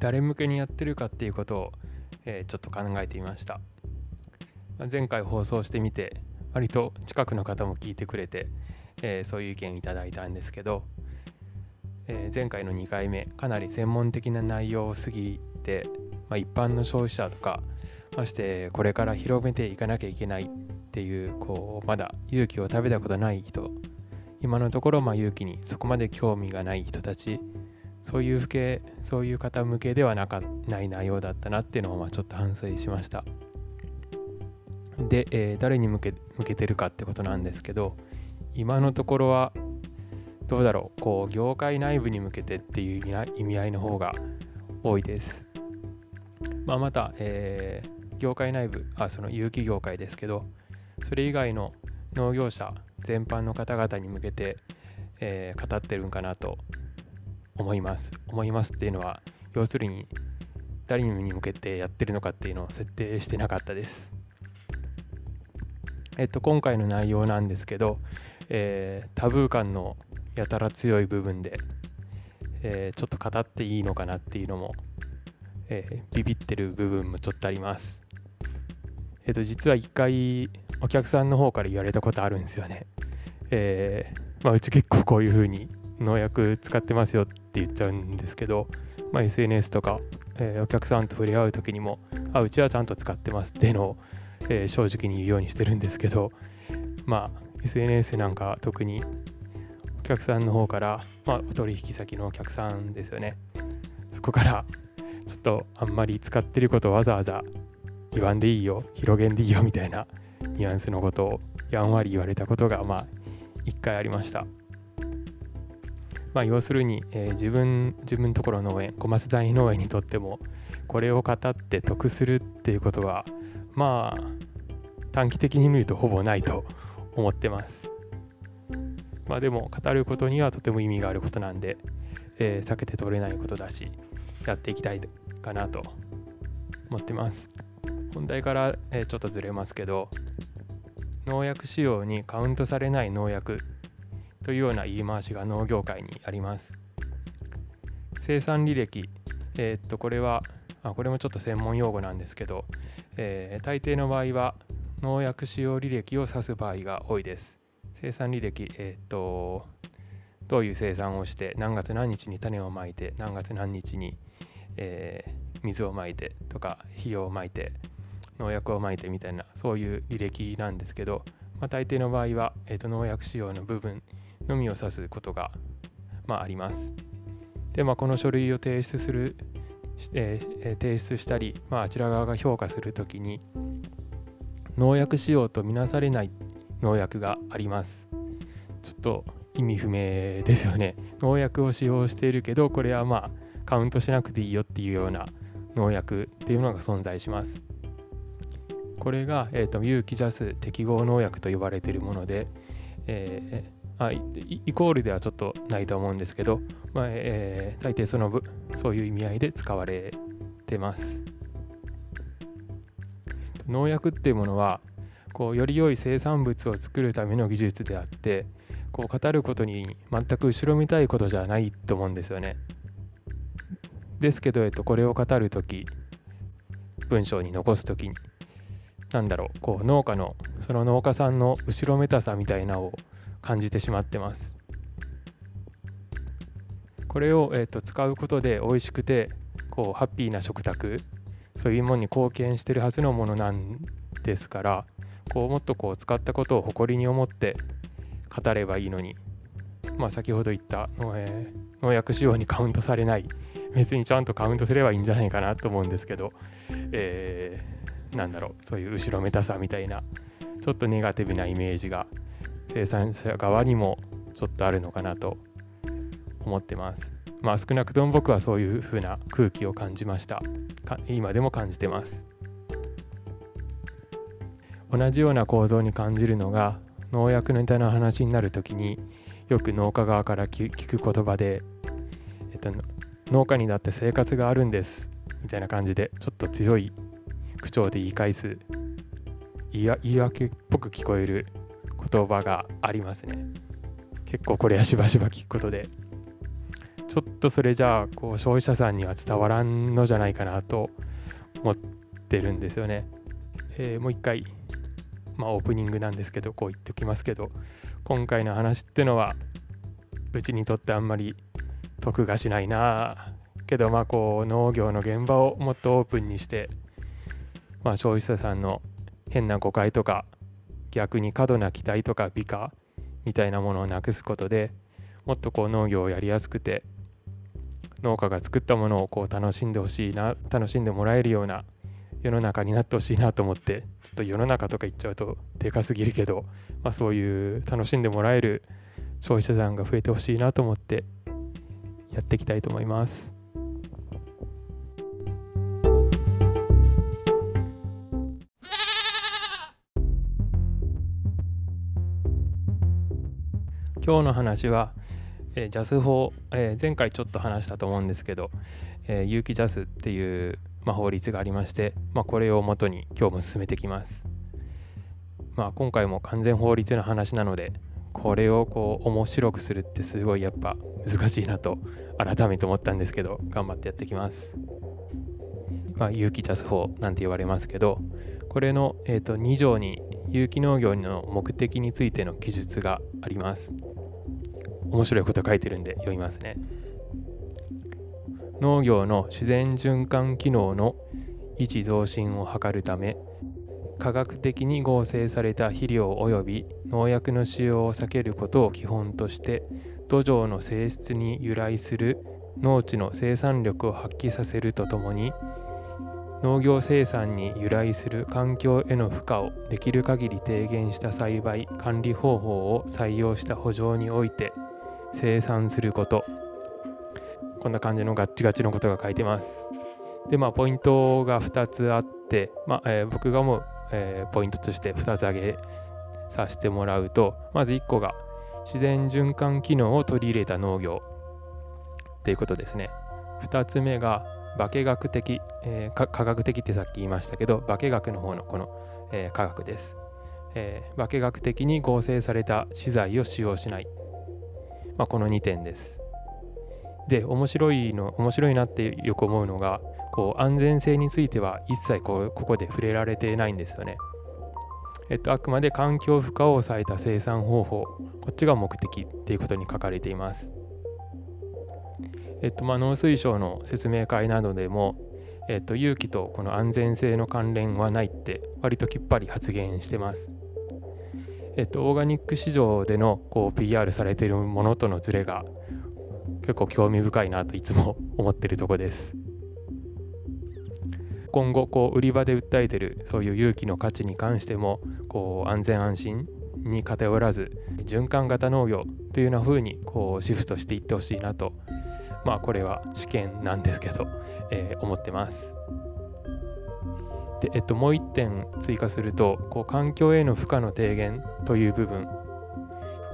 誰向けにやってるかっていうことを、えー、ちょっと考えてみました、ま、前回放送してみて割と近くの方も聞いてくれて、えー、そういう意見いただいたんですけど、えー、前回の2回目かなり専門的な内容を過ぎて、まあ、一般の消費者とかましてこれから広めていかなきゃいけないっていうこうまだ勇気を食べたことない人今のところまあ勇気にそこまで興味がない人たちそういうけそういう方向けではなかない内容だったなっていうのをまあちょっと反省しました。で、えー、誰に向け向けてるかってことなんですけど今のところはどうだろう。こう業界内部に向けてっていう意味合いの方が多いです、まあ、また、えー、業界内部あその有機業界ですけどそれ以外の農業者全般の方々に向けて、えー、語ってるんかなと思います。思いますっていうのは要するに誰に向けてやってるのかっていうのを設定してなかったです。えっと今回の内容なんですけど、えー、タブー感のやたら強い部分で、えー、ちょっと語っていいのかなっていうのも、えー、ビビってる部分もちょっとあります。えっと実は一回お客さんの方から言われたことあるんですよね。えー、まあ、うち結構こういう風に農薬使ってますよってって言っちゃうんですけど、まあ、SNS とか、えー、お客さんと触れ合う時にもあうちはちゃんと使ってますっていうのを、えー、正直に言うようにしてるんですけどまあ SNS なんか特にお客さんの方から、まあ、お取引先のお客さんですよねそこからちょっとあんまり使ってることをわざわざ言わんでいいよ広げんでいいよみたいなニュアンスのことをやんわり言われたことがまあ一回ありました。まあ、要するに、えー、自分自分ところの農園小松大農園にとってもこれを語って得するっていうことはまあ短期的に見るとほぼないと思ってます。まあでも語ることにはとても意味があることなんで、えー、避けて通れないことだしやっていきたいかなと思ってます。本題から、えー、ちょっとずれますけど農薬使用にカウントされない農薬というような言い回しが農業界にあります。生産履歴、えー、っとこれはあこれもちょっと専門用語なんですけど、えー、大抵の場合は農薬使用履歴を指す場合が多いです。生産履歴、えー、っとどういう生産をして何月何日に種をまいて何月何日に、えー、水をまいてとか肥料をまいて農薬をまいてみたいなそういう履歴なんですけど、まあ、大抵の場合は、えー、と農薬使用の部分のみを指すことが、まあ、あります。で、まあ、この書類を提出する、えー、提出したり、まあ、あちら側が評価するときに農薬使用とみなされない農薬があります。ちょっと意味不明ですよね。農薬を使用しているけどこれはまあカウントしなくていいよっていうような農薬っていうのが存在します。これが、えーと、有機ジャス適合農薬と呼ばれているもので、えー、あイコールではちょっとないと思うんですけど、まあえー、大抵そのそういう意味合いで使われてます。農薬っていうものはこうより良い生産物を作るための技術であってこう語ることに全く後ろめたいことじゃないと思うんですよね。ですけど、えっと、これを語るとき文章に残すときになんだろうこう農家のその農家さんの後ろめたさみたいなを感じてしまってます。これを、えーと、使うことで美味しくてこうハッピーな食卓そういうものに貢献してるはずのものなんですからこうもっとこう使ったことを誇りに思って語ればいいのに、まあ、先ほど言った、えー、農薬使用にカウントされない別にちゃんとカウントすればいいんじゃないかなと思うんですけど、えーなんだろうそういう後ろめたさみたいなちょっとネガティブなイメージが生産者側にもちょっとあるのかなと思ってます。まあ少なくとも僕はそういう風な空気を感じました。今でも感じてます。同じような構造に感じるのが農薬ネタの話になる時によく農家側から聞く言葉で、えっと、農家になって生活があるんですみたいな感じでちょっと強い口調で言い返す言い訳っぽく聞こえる言葉がありますね。結構これはしばしば聞くことで。ちょっとそれじゃあこう消費者さんには伝わらんのじゃないかなと思ってるんですよね。えー、もう一回、まあ、オープニングなんですけどこう言っておきますけど。今回の話ってのはうちにとってあんまり得がしないなけどまあこう農業の現場をもっとオープンにして、まあ、消費者さんの変な誤解とか逆に過度な期待とか美化みたいなものをなくすことでもっとこう農業をやりやすくて農家が作ったものをこう楽しんでほしいな楽しんでもらえるような世の中になってほしいなと思ってちょっと世の中とか言っちゃうとでかすぎるけど、まあ、そういう楽しんでもらえる消費者さんが増えてほしいなと思ってやっていきたいと思います。今日の話は、えー、ジャス法、えー、前回ちょっと話したと思うんですけど、えー、有機ジャスっていう、まあ、法律がありまして、まあ、これをもとに今日も進めてきます。まあ、今回も完全法律の話なのでこれをこう面白くするってすごいやっぱ難しいなと改めて思ったんですけど頑張ってやってきます。まあ、有機ジャス法なんて言われますけどこれの、えー、と2条に有機農業の目的についての記述があります。面白いこと書いてるんで読みますね。農業の自然循環機能の維持増進を図るため科学的に合成された肥料及び農薬の使用を避けることを基本として土壌の性質に由来する農地の生産力を発揮させるとともに農業生産に由来する環境への負荷をできる限り低減した栽培管理方法を採用した補助において生産すること。こんな感じのガッチガチのことが書いてます。でまあポイントが2つあって、まあえー、僕が思うえー、ポイントとして2つ挙げさせてもらうとまず1個が自然循環機能を取り入れた農業。っていうことですね。2つ目が化学的、えー、科学的ってさっき言いましたけど化学の方のこの、えー、科学です、えー、化学的に合成された資材を使用しない、まあ、この2点ですで面白いの面白いなってよく思うのがこう安全性については一切こうここで触れられてないんですよね。えっと、あくまで環境負荷を抑えた生産方法こっちが目的っていうことに書かれています。えっとまあ、農水省の説明会などでも、えっと、有機とこの安全性の関連はないって割ときっぱり発言してます。えっと、オーガニック市場でのこう PR されているものとのズレが結構興味深いなといつも 思ってるとこです。今後こう売り場で訴えてるそういう勇気の価値に関してもこう安全安心に偏らず循環型農業というような風にこうシフトしていってほしいなとまあこれは試験なんですけど、えー、思ってます。で、えっと、もう一点追加するとこう環境への負荷の低減という部分。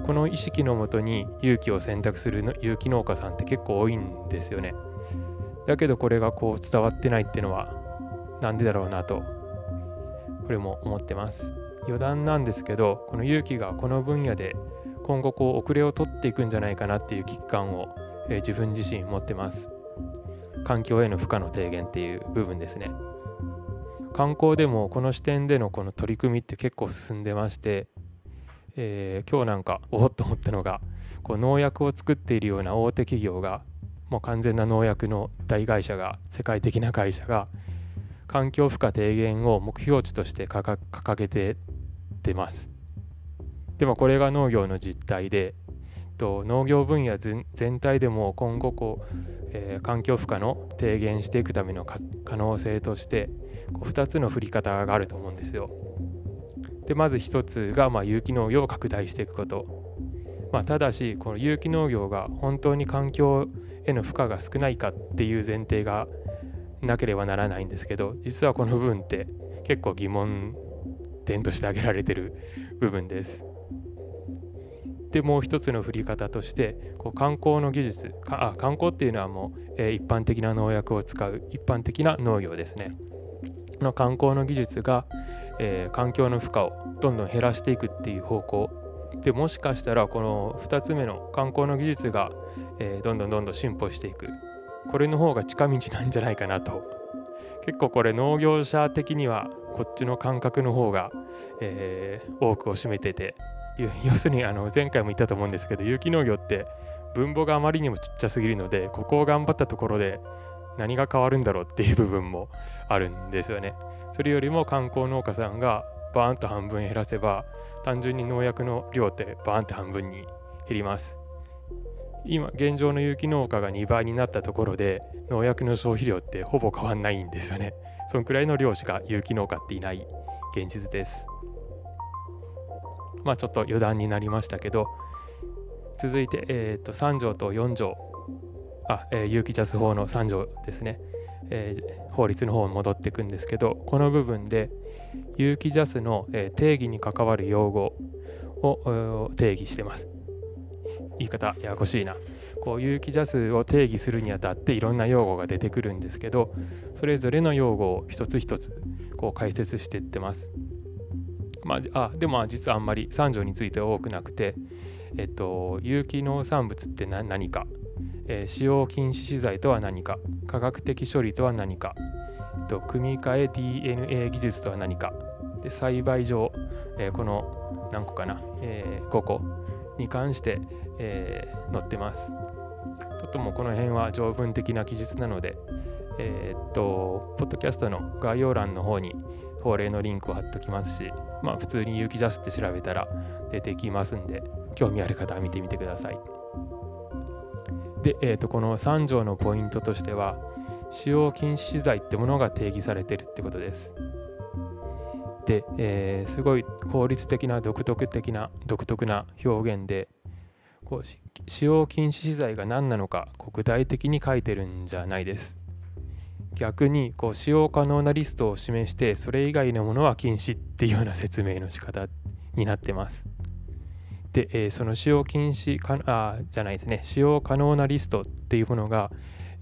この意識のもとに勇気を選択する有機農家さんって結構多いんですよね。だけどこれがこう伝わってないっていうのはなんでだろうなとこれも思ってます。余談なんですけどこの勇気がこの分野で今後こう遅れを取っていくんじゃないかなっていう危機感を、えー、自分自身持ってます。環境への負荷の低減っていう部分ですね。観光でもこの視点でのこの取り組みって結構進んでまして、えー、今日なんかおおっと思ったのがこう農薬を作っているような大手企業がもう完全な農薬の大会社が世界的な会社が環境負荷低減を目標値として掲げて出ます。でもこれが農業の実態でと農業分野全体でも今後こう、えー、環境負荷の低減していくための可能性としてこう2つの振り方があると思うんですよ。でまず1つが、ま、有機農業を拡大していくこと。まあ、ただしこの有機農業が本当に環境への負荷が少ないかっていう前提がなければならないんですけど実はこの部分って結構疑問点として挙げられてる部分です。でもう一つの振り方としてこう観光の技術かあ観光っていうのはもう、えー、一般的な農薬を使う一般的な農業ですね。の観光の技術が、えー、環境の負荷をどんどん減らしていくっていう方向。でもしかしたらこの2つ目の観光の技術が、えー、どんどんどんどん進歩していく。これの方が近道なんじゃないかなと。結構これ農業者的にはこっちの感覚の方が、えー、多くを占めてて。要するにあの前回も言ったと思うんですけど有機農業って分母があまりにもちっちゃすぎるのでここを頑張ったところで何が変わるんだろうっていう部分もあるんですよね。それよりも観光農家さんがバーンと半分減らせば単純に農薬の量ってバーンって半分に減ります。今現状の有機農家が2倍になったところで農薬の消費量ってほぼ変わんないんですよね。そのくらいの量しか有機農家っていない現実です。まあちょっと余談になりましたけど続いて、えー、と3条と4条あ、えー、有機ジャス法の3条ですね、えー、法律の方に戻っていくんですけどこの部分で有機ジャスの、えー、定義に関わる用語を定義してます。言い方ややこしいな。こう有機ジャスを定義するにあたっていろんな用語が出てくるんですけどそれぞれの用語を一つ一つこう解説していってます。まあ、あでも実はあんまり3条については多くなくてえっと、有機農産物って何か、えー、使用禁止資材とは何か、科学的処理とは何か、えっと、組み換え DNA 技術とは何か、で栽培上、えー、この何個かな、えー、5個に関して、えー、載ってます。とてもこの辺は条文的な記述なので、えー、っと、ポッドキャストの概要欄の方に法令のリンクを貼っておきますし、まあ普通に有機ジャスって調べたら出てきますんで、興味ある方は見てみてください。で、えー、とこの3条のポイントとしては使用禁止資材ってものが定義されてるってことです。で、えー、すごい法律的な独特的な独特な表現でこう使用禁止資材が何なのか具体的に書いてるんじゃないです。逆にこう使用可能なリストを示してそれ以外のものは禁止っていうような説明の仕方になってます。で、えー、その使用禁止かあじゃないですね。使用可能なリストっていうものが、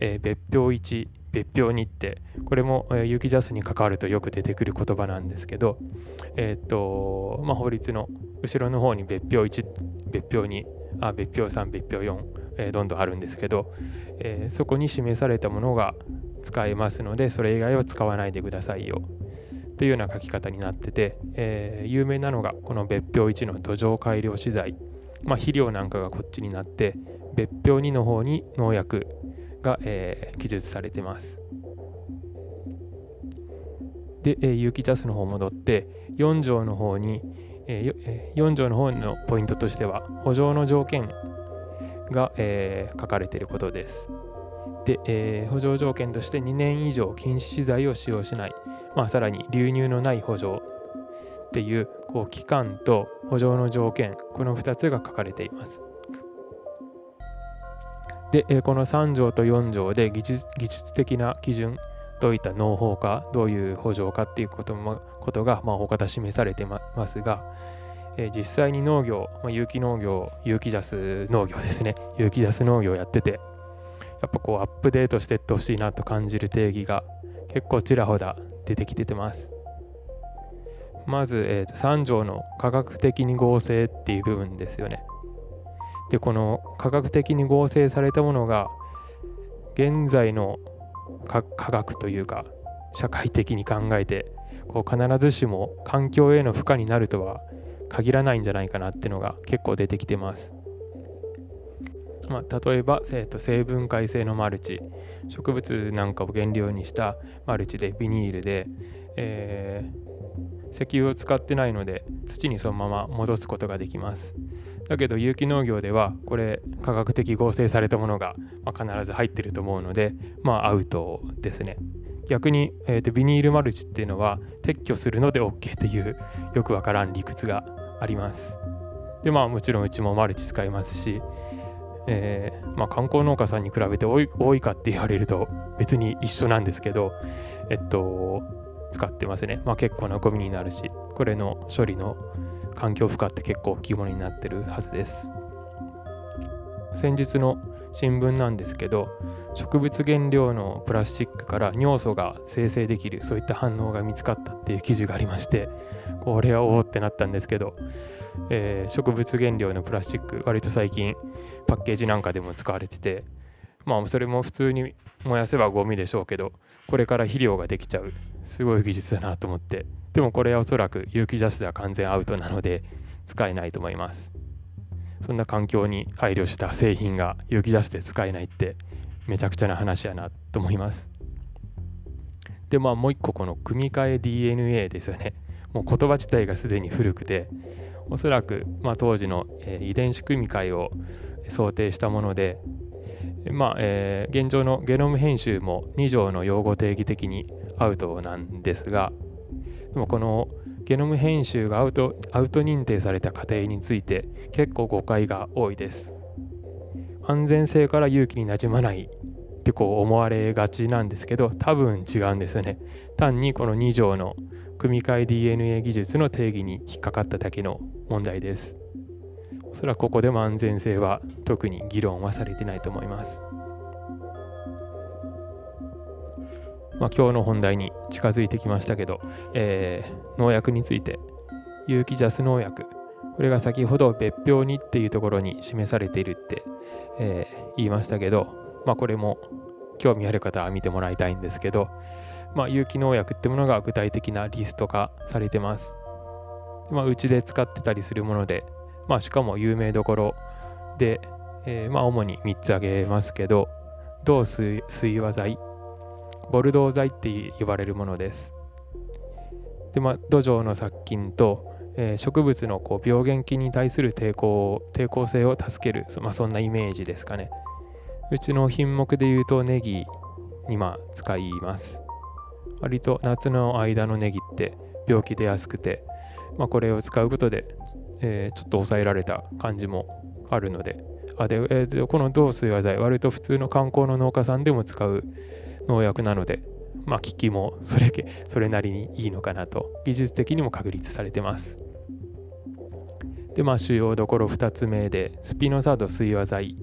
えー、別表1別表2ってこれも、えー、有機ジャスに関わるとよく出てくる言葉なんですけど、えっ、とまあ、法律の後ろの方に別表1別表2あ別表3別表4、えー、どんどんあるんですけど、え、そこに示されたものが使えますのでそれ以外は使わないでくださいよ。というような書き方になってて、えー、有名なのがこの別表1の土壌改良資材、まあ、肥料なんかがこっちになって別表2の方に農薬が、えー、記述されてます。で、えー、有機ジャスの方戻って4条の方に、えー、4条の方のポイントとしては補助の条件が、えー、書かれていることです。で、えー、補助条件として2年以上禁止資材を使用しない、まあ、さらに流入のない補助っていうこう期間と補助の条件。この2つが書かれています。で、えー、この3条と4条で技術技術的な基準どういった農法かどういう補助かっていうこともことが、まあ、大方示されてますが、えー、実際に農業、まあ、有機農業有機ジャス農業ですね。有機ジャス農業やっててやっぱこうアップデートしていってほしいなと感じる定義が結構ちらほら出てきててます。まず、えー、と3条の科学的に合成っていう部分ですよね。でこの科学的に合成されたものが現在の科学というか社会的に考えてこう必ずしも環境への負荷になるとは限らないんじゃないかなっていうのが結構出てきてます。まあ、例えば、えー、と成分解性のマルチ植物なんかを原料にしたマルチでビニールで、えー、石油を使ってないので土にそのまま戻すことができます。だけど有機農業ではこれ科学的合成されたものが、まあ、必ず入ってると思うのでまあアウトですね。逆に、えー、とビニールマルチっていうのは撤去するので OK っていうよくわからん理屈があります。でまあもちろんうちもマルチ使いますしえー、まあ、観光農家さんに比べて多い多いかって言われると別に一緒なんですけど、えっと、使ってますね。まあ、結構なゴミになるし、これの処理の環境負荷って結構大きいものになってるはずです。先日の新聞なんですけど、植物原料のプラスチックから尿素が生成できるそういった反応が見つかったっていう記事がありましてこれはおおってなったんですけどえー、植物原料のプラスチック割と最近パッケージなんかでも使われててまあそれも普通に燃やせばゴミでしょうけどこれから肥料ができちゃう。すごい技術だなと思って。でもこれはおそらく有機ジャスでは完全アウトなので使えないと思います。そんな環境に配慮した製品が有機ジャスで使えないってめちゃくちゃな話やなと思います。でまあもう一個この組み換え DNA ですよね。もう言葉自体がすでに古くておそらく、まあ、当時の、えー、遺伝子組み換えを想定したもので、まあえー、現状のゲノム編集も2条の用語定義的にアウトなんですがでもこのゲノム編集がアウトアウト認定された過程について結構誤解が多いです。安全性から勇気になじまないってこう思われがちなんですけど多分違うんですよね。単にこの2条の組み換え DNA 技術の定義に引っかかっただけの問題です。おそらくここでも安全性は特に議論はされてないと思います。まあ、今日の本題に近づいてきましたけど、えー、農薬について。有機ジャス農薬。これが先ほど別表にっていうところに示されているって、えー、言いましたけど、まあ、これも興味ある方は見てもらいたいんですけど、まあ、有機農薬ってものが具体的なリスト化されてます。まあ、うちで使ってたりするもので、まあ、しかも有名どころで、えー、まあ主に3つ挙げますけど、銅水水和剤、ボルドー剤って呼ばれるものです。で、まあ、土壌の殺菌と、えー、植物のこう病原菌に対する抵抗抵抗性を助ける、まあ、そんなイメージですかね。うちの品目で言うとネギにまあ使います。割と夏の間のネギって病気出やすくて、まあ、これを使うことで、えー、ちょっと抑えられた感じもあるので、あで、えー、この銅水和剤、割と普通の観光の農家さんでも使う農薬なので、まあ、効きもそれそれなりにいいのかなと、技術的にも確立されてます。で、まあ、主要どころ2つ目で、スピノサード水和剤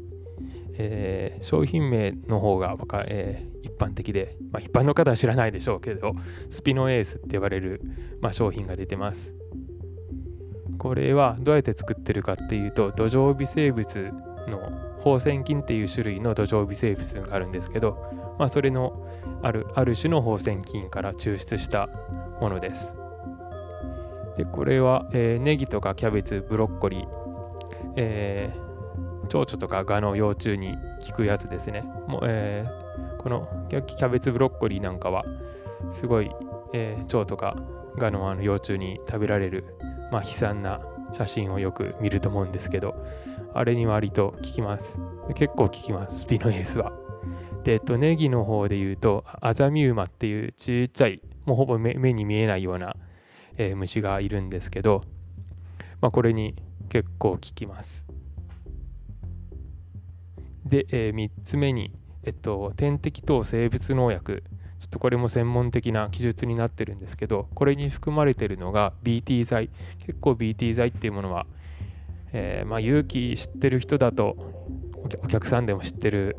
えー、商品名の方が、えー、一般的で、まあ、一般の方は知らないでしょうけど、スピノエースって呼ばれる、まあ、商品が出てます。これはどうやって作ってるかっていうと、土壌微生物の放線菌っていう種類の土壌微生物があるんですけど、まあ、それのあるある種の放線菌から抽出したものです。でこれは、えー、ネギとかキャベツ、ブロッコリー、えー蝶々とかガの幼虫に効くやつですね。もうえー、このキャベツブロッコリーなんかはすごい、えー、蝶とかガのあの幼虫に食べられる、まあ、悲惨な写真をよく見ると思うんですけどあれに割と効きます。結構効きます、スピノエースは。で、えっと、ネギの方で言うとアザミウマっていうちっちゃいもうほぼ目に見えないような、えー、虫がいるんですけど、まあ、これに結構効きます。で、えー、3つ目に、えっと、点滴等生物農薬。ちょっとこれも専門的な記述になってるんですけどこれに含まれてるのが BT 剤。結構 BT 剤っていうものは、えー、まあ勇気知ってる人だとお客さんでも知ってる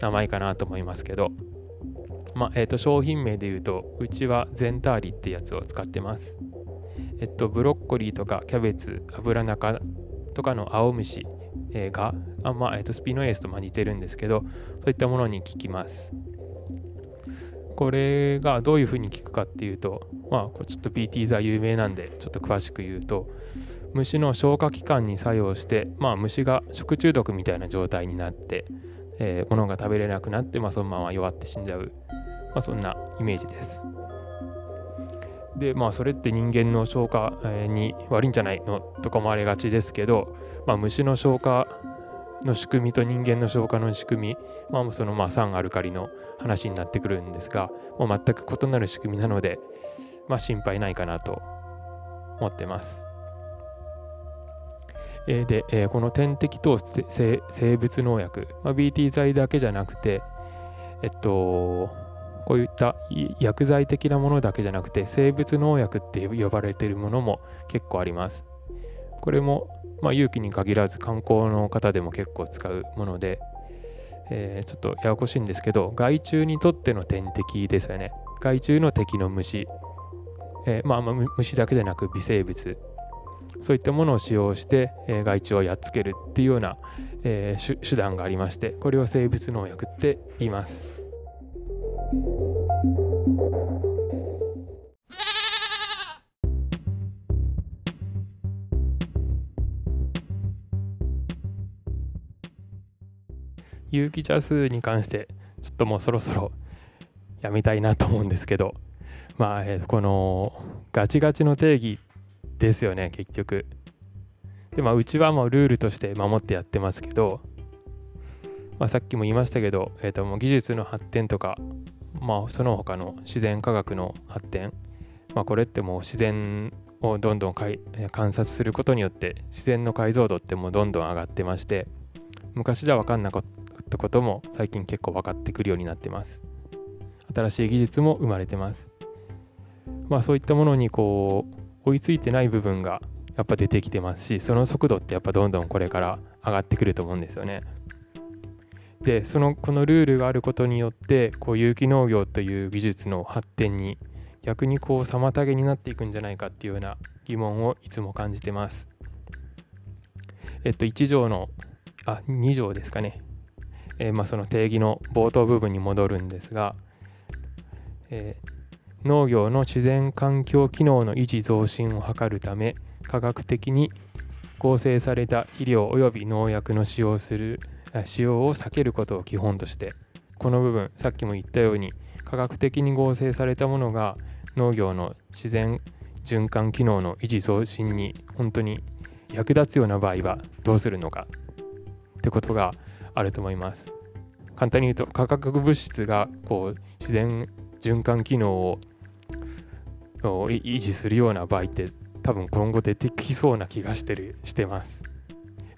名前かなと思いますけど、まあえー、と商品名で言うとうちはゼンターリってやつを使ってます。えっとブロッコリーとかキャベツアブラナ科とかの青虫えー、が、あまあえーと、スピノエースとま似てるんですけど、そういったものに効きます。これがどういうふうに効くかっていうと、まあ、ちょっと BT 剤有名なんで、ちょっと詳しく言うと、虫の消化器官に作用して、まあ、虫が食中毒みたいな状態になって、えー、物が食べれなくなって、まあ、そのまま弱って死んじゃう、まあ、そんなイメージです。でまあそれって人間の消化に悪いんじゃないのとか思われがちですけど、まあ、虫の消化の仕組みと人間の消化の仕組み、まあ、そのまあ酸アルカリの話になってくるんですが、もう全く異なる仕組みなので、まあ、心配ないかなと思ってます。えー、で、えー、この点滴等生物農薬、まあ、BT 剤だけじゃなくて、えっと、こういった薬剤的なものだけじゃなくて生物農薬って呼ばれているものも結構あります。これも、まあ、勇気に限らず観光の方でも結構使うもので、えー、ちょっとややこしいんですけど害虫にとっての天敵ですよね。害虫の敵の虫、えー、まあ、虫だけでなく微生物そういったものを使用して、えー、害虫をやっつけるっていうような、えー、手段がありましてこれを生物農薬って言います。有機ジャスに関してちょっともうそろそろやめたいなと思うんですけどまあ、えー、このガチガチの定義ですよね結局。でまあうちはもうルールとして守ってやってますけど、まあ、さっきも言いましたけど、えー、ともう技術の発展とかまあその他の自然科学の発展まあこれってもう自然をどんどんかい観察することによって自然の解像度ってもうどんどん上がってまして昔じゃ分かんなかったことも最近結構分かってくるようになってます。新しい技術も生まれてます。まあそういったものにこう追いついてない部分がやっぱ出てきてますしその速度ってやっぱどんどんこれから上がってくると思うんですよね。でそのこのルールがあることによってこう有機農業という技術の発展に逆にこう妨げになっていくんじゃないかっていうような疑問をいつも感じてます。えっと1条のあ2条ですかね、えー、まあ、その定義の冒頭部分に戻るんですが、えー、農業の自然環境機能の維持増進を図るため科学的に合成された肥料及び農薬の使用する使用を避けることを基本としてこの部分さっきも言ったように科学的に合成されたものが農業の自然循環機能の維持増進に本当に役立つような場合はどうするのかってことがあると思います。簡単に言うと化学物質がこう自然循環機能を維持するような場合って多分今後出てきそうな気がしてるしてます。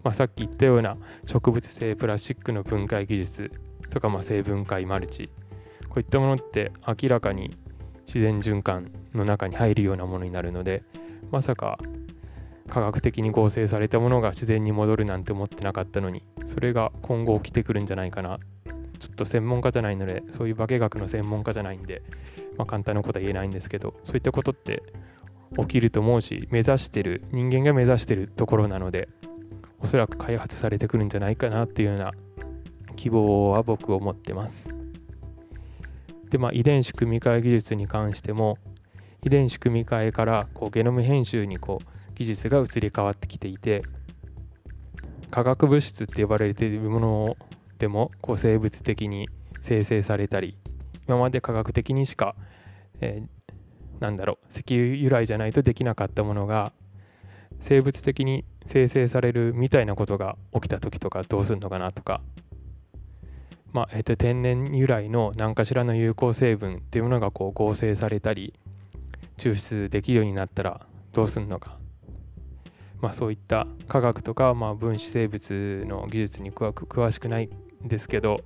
まあ、さっき言ったような植物性プラスチックの分解技術とかまあ生分解マルチ。こういったものって明らかに自然循環の中に入るようなものになるのでまさか科学的に合成されたものが自然に戻るなんて思ってなかったのにそれが今後起きてくるんじゃないかな。ちょっと専門家じゃないのでそういう化学の専門家じゃないんで、まあ、簡単なことは言えないんですけどそういったことって起きると思うし目指してる人間が目指してるところなのでおそらく開発されてくるんじゃないかなっていうような希望は僕を持ってます。でまあ遺伝子組み換え技術に関しても遺伝子組み換えからこうゲノム編集にこう技術が移り変わってきていて化学物質って呼ばれているものでもこう生物的に生成されたり今まで科学的にしか、えー、なんだろう石油由来じゃないとできなかったものが生物的に生成されるみたいなことが起きた時とかどうするのかなとか、まあえー、と天然由来の何かしらの有効成分っていうものがこう合成されたり抽出できるようになったらどうするのか、まあ、そういった科学とか、まあ、分子生物の技術に詳しくないんですけど、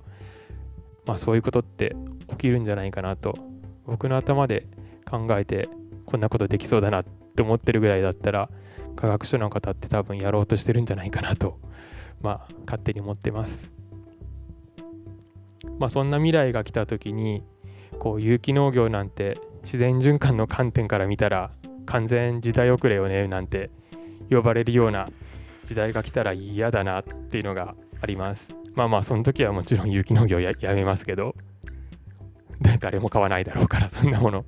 まあ、そういうことって起きるんじゃないかなと僕の頭で考えてこんなことできそうだなって思ってるぐらいだったら科学書の方って多分やろうとしてるんじゃないかなと、まあ、勝手に思ってます。まあ、そんな未来が来た時にこう有機農業なんて自然循環の観点から見たら完全時代遅れよねなんて呼ばれるような時代が来たら嫌だなっていうのがあります。まあまあその時はもちろん有機農業ややめますけど誰も買わないだろうからそんなもの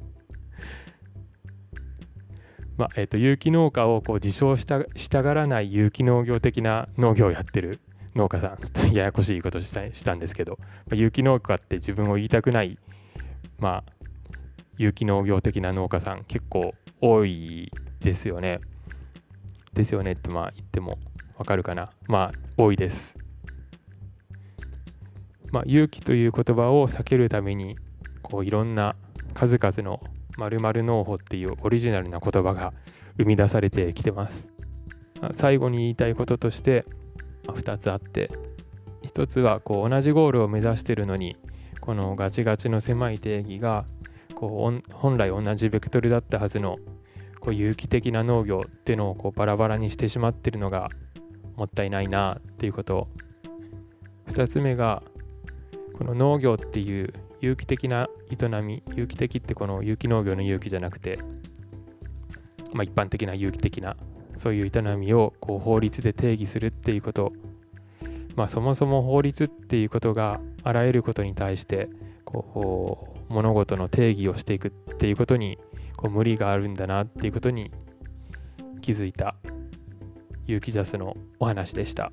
まあえーと、有機農家をこう自称したしたがらない有機農業的な農業をやってる農家さんちょっとややこしいことしたしたんですけど、まあ、有機農家って自分を言いたくないまあ有機農業的な農家さん結構多いですよね。ですよねってまあ言ってもわかるかな。まあ多いです。まあ有機という言葉を避けるためにこういろんな数々の〇〇農法っていうオリジナルな言葉が生み出されてきてます。最後に言いたいこととして2つあって1つはこう同じゴールを目指してるのにこのガチガチの狭い定義がこう本来同じベクトルだったはずのこう有機的な農業っていうのをこうバラバラにしてしまってるのがもったいないなっていうこと2つ目がこの農業っていう有機的な営み有機的ってこの有機農業の有機じゃなくて、まあ、一般的な有機的なそういう営みをこう法律で定義するっていうことまあそもそも法律っていうことがあらゆることに対してこう物事の定義をしていくっていうことにこう無理があるんだなっていうことに気づいた有機ジャスのお話でした。